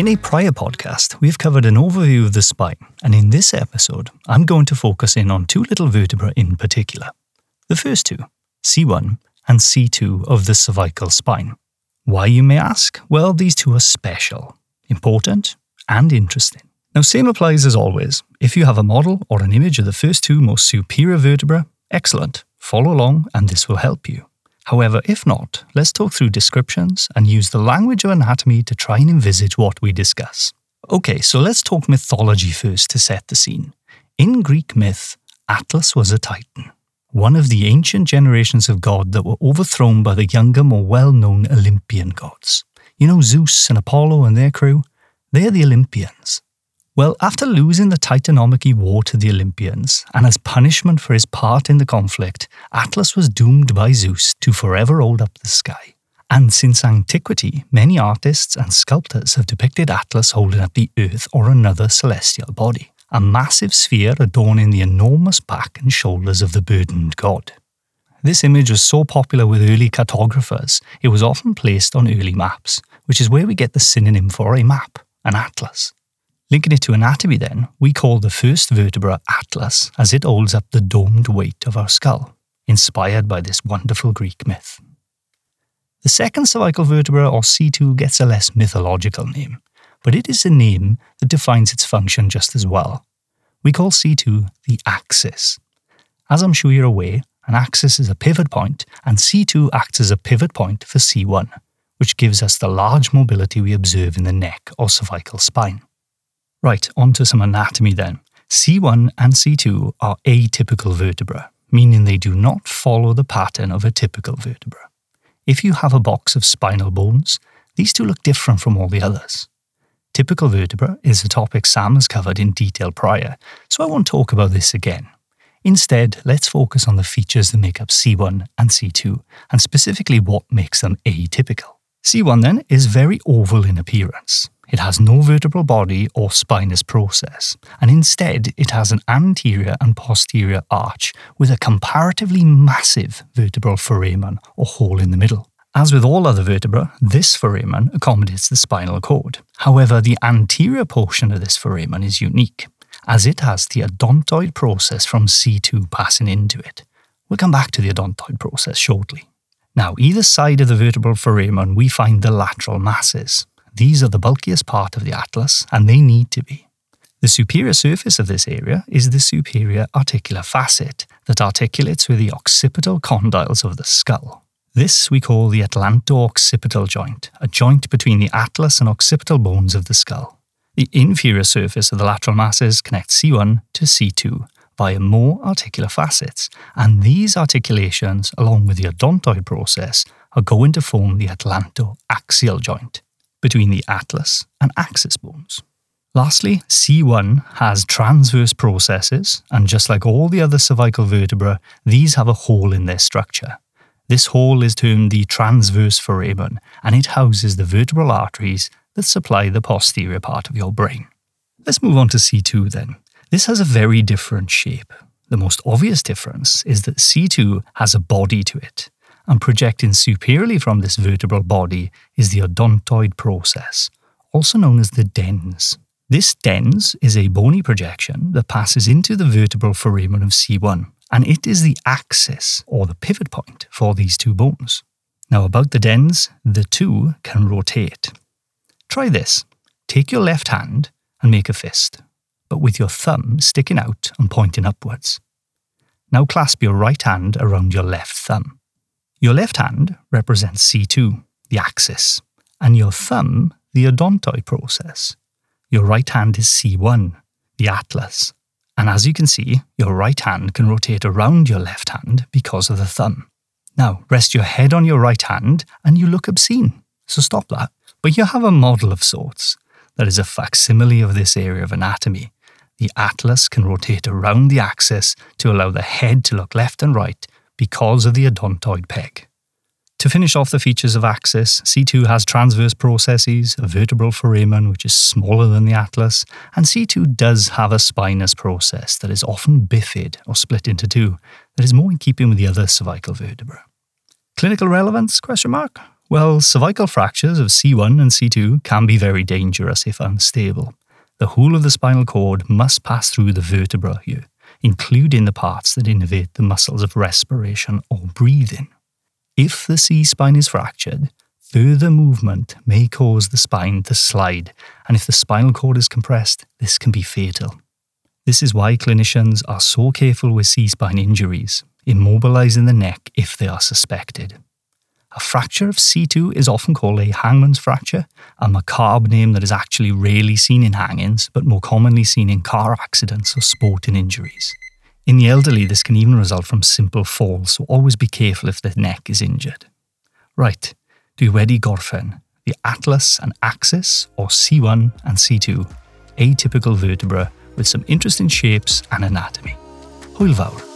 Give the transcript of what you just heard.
In a prior podcast, we've covered an overview of the spine, and in this episode, I'm going to focus in on two little vertebrae in particular. The first two, C1 and C2 of the cervical spine. Why, you may ask? Well, these two are special, important, and interesting. Now, same applies as always. If you have a model or an image of the first two most superior vertebrae, excellent. Follow along, and this will help you. However, if not, let's talk through descriptions and use the language of anatomy to try and envisage what we discuss. Okay, so let's talk mythology first to set the scene. In Greek myth, Atlas was a titan, one of the ancient generations of god that were overthrown by the younger, more well known Olympian gods. You know, Zeus and Apollo and their crew? They're the Olympians. Well, after losing the Titanomachy War to the Olympians, and as punishment for his part in the conflict, Atlas was doomed by Zeus to forever hold up the sky. And since antiquity, many artists and sculptors have depicted Atlas holding up the earth or another celestial body, a massive sphere adorning the enormous back and shoulders of the burdened god. This image was so popular with early cartographers, it was often placed on early maps, which is where we get the synonym for a map, an atlas. Linking it to anatomy, then, we call the first vertebra Atlas as it holds up the domed weight of our skull, inspired by this wonderful Greek myth. The second cervical vertebra, or C2, gets a less mythological name, but it is a name that defines its function just as well. We call C2 the axis. As I'm sure you're aware, an axis is a pivot point, and C2 acts as a pivot point for C1, which gives us the large mobility we observe in the neck or cervical spine. Right, on to some anatomy then. C1 and C2 are atypical vertebra, meaning they do not follow the pattern of a typical vertebra. If you have a box of spinal bones, these two look different from all the others. Typical vertebra is a topic Sam has covered in detail prior, so I won't talk about this again. Instead, let's focus on the features that make up C1 and C2, and specifically what makes them atypical. C1 then is very oval in appearance. It has no vertebral body or spinous process, and instead it has an anterior and posterior arch with a comparatively massive vertebral foramen or hole in the middle. As with all other vertebra, this foramen accommodates the spinal cord. However, the anterior portion of this foramen is unique, as it has the odontoid process from C2 passing into it. We'll come back to the odontoid process shortly. Now, either side of the vertebral foramen, we find the lateral masses, these are the bulkiest part of the atlas, and they need to be. The superior surface of this area is the superior articular facet that articulates with the occipital condyles of the skull. This we call the atlanto-occipital joint, a joint between the atlas and occipital bones of the skull. The inferior surface of the lateral masses connects C1 to C2 via more articular facets, and these articulations, along with the odontoid process, are going to form the atlanto-axial joint between the atlas and axis bones. Lastly, C1 has transverse processes, and just like all the other cervical vertebra, these have a hole in their structure. This hole is termed the transverse foramen, and it houses the vertebral arteries that supply the posterior part of your brain. Let's move on to C2 then. This has a very different shape. The most obvious difference is that C2 has a body to it, and projecting superiorly from this vertebral body is the odontoid process, also known as the dens. This dens is a bony projection that passes into the vertebral foramen of C1, and it is the axis or the pivot point for these two bones. Now, about the dens, the two can rotate. Try this. Take your left hand and make a fist, but with your thumb sticking out and pointing upwards. Now clasp your right hand around your left thumb. Your left hand represents C2, the axis, and your thumb, the odontoid process. Your right hand is C1, the atlas. And as you can see, your right hand can rotate around your left hand because of the thumb. Now, rest your head on your right hand and you look obscene, so stop that. But you have a model of sorts that is a facsimile of this area of anatomy. The atlas can rotate around the axis to allow the head to look left and right because of the odontoid peg. To finish off the features of Axis, C2 has transverse processes, a vertebral foramen which is smaller than the atlas, and C2 does have a spinous process that is often bifid or split into two, that is more in keeping with the other cervical vertebra. Clinical relevance? Question mark. Well, cervical fractures of C1 and C2 can be very dangerous if unstable. The whole of the spinal cord must pass through the vertebra here, including the parts that innervate the muscles of respiration or breathing. If the C spine is fractured, further movement may cause the spine to slide, and if the spinal cord is compressed, this can be fatal. This is why clinicians are so careful with C spine injuries, immobilizing the neck if they are suspected. A fracture of C2 is often called a hangman's fracture, a macabre name that is actually rarely seen in hangings, but more commonly seen in car accidents or sporting injuries. In the elderly, this can even result from simple falls, so always be careful if the neck is injured. Right, dwi wedi gorffen. The atlas and axis, or C1 and C2, atypical vertebra with some interesting shapes and anatomy. Hwyl fawr.